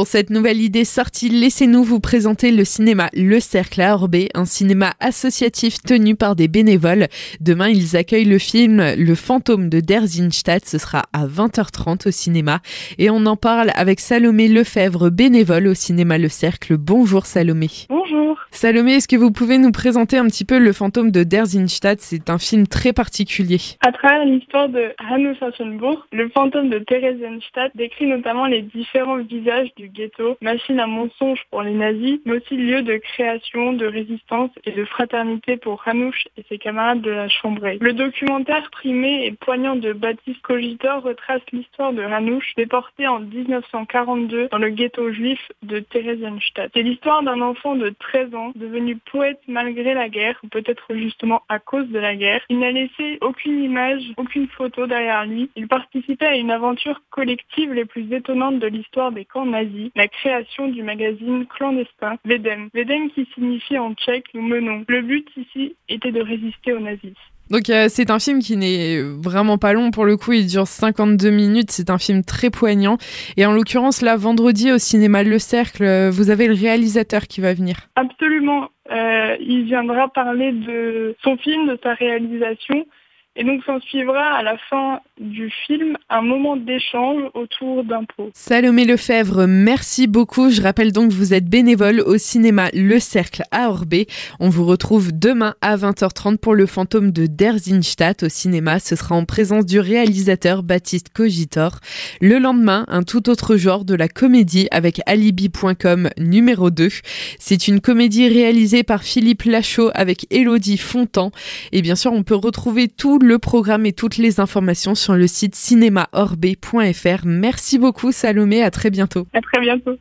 Pour cette nouvelle idée sortie, laissez-nous vous présenter le cinéma Le Cercle à Orbé, un cinéma associatif tenu par des bénévoles. Demain, ils accueillent le film Le fantôme de Derzinstadt. Ce sera à 20h30 au cinéma. Et on en parle avec Salomé Lefebvre, bénévole au cinéma Le Cercle. Bonjour Salomé. Bonjour. Salomé, est-ce que vous pouvez nous présenter un petit peu Le fantôme de Derzinstadt C'est un film très particulier. À travers l'histoire de Hanno Sassenburg, le fantôme de Theresienstadt décrit notamment les différents visages du ghetto, machine à mensonges pour les nazis, mais aussi lieu de création, de résistance et de fraternité pour Hanouch et ses camarades de la chambrée. Le documentaire primé et poignant de Baptiste Cogitor retrace l'histoire de Hanouch, déporté en 1942 dans le ghetto juif de Theresienstadt. C'est l'histoire d'un enfant de 13 ans devenu poète malgré la guerre, ou peut-être justement à cause de la guerre. Il n'a laissé aucune image, aucune photo derrière lui. Il participait à une aventure collective les plus étonnantes de l'histoire des camps nazis, la création du magazine clandestin Vedem. Vedem qui signifie en tchèque nous menons. Le but ici était de résister aux nazis. Donc euh, c'est un film qui n'est vraiment pas long pour le coup, il dure 52 minutes, c'est un film très poignant. Et en l'occurrence là, vendredi au cinéma Le Cercle, euh, vous avez le réalisateur qui va venir. Absolument, euh, il viendra parler de son film, de sa réalisation. Et donc s'en suivra à la fin du film un moment d'échange autour d'un pot. Salomé Lefebvre, merci beaucoup. Je rappelle donc que vous êtes bénévole au cinéma Le Cercle à Orbé. On vous retrouve demain à 20h30 pour le fantôme de Derzinstadt au cinéma. Ce sera en présence du réalisateur Baptiste Cogitor. Le lendemain, un tout autre genre de la comédie avec alibi.com numéro 2. C'est une comédie réalisée par Philippe Lachaud avec Elodie Fontan. Et bien sûr, on peut retrouver tout le programme et toutes les informations sur le site cinémaorbé.fr. Merci beaucoup Salomé, à très bientôt. À très bientôt.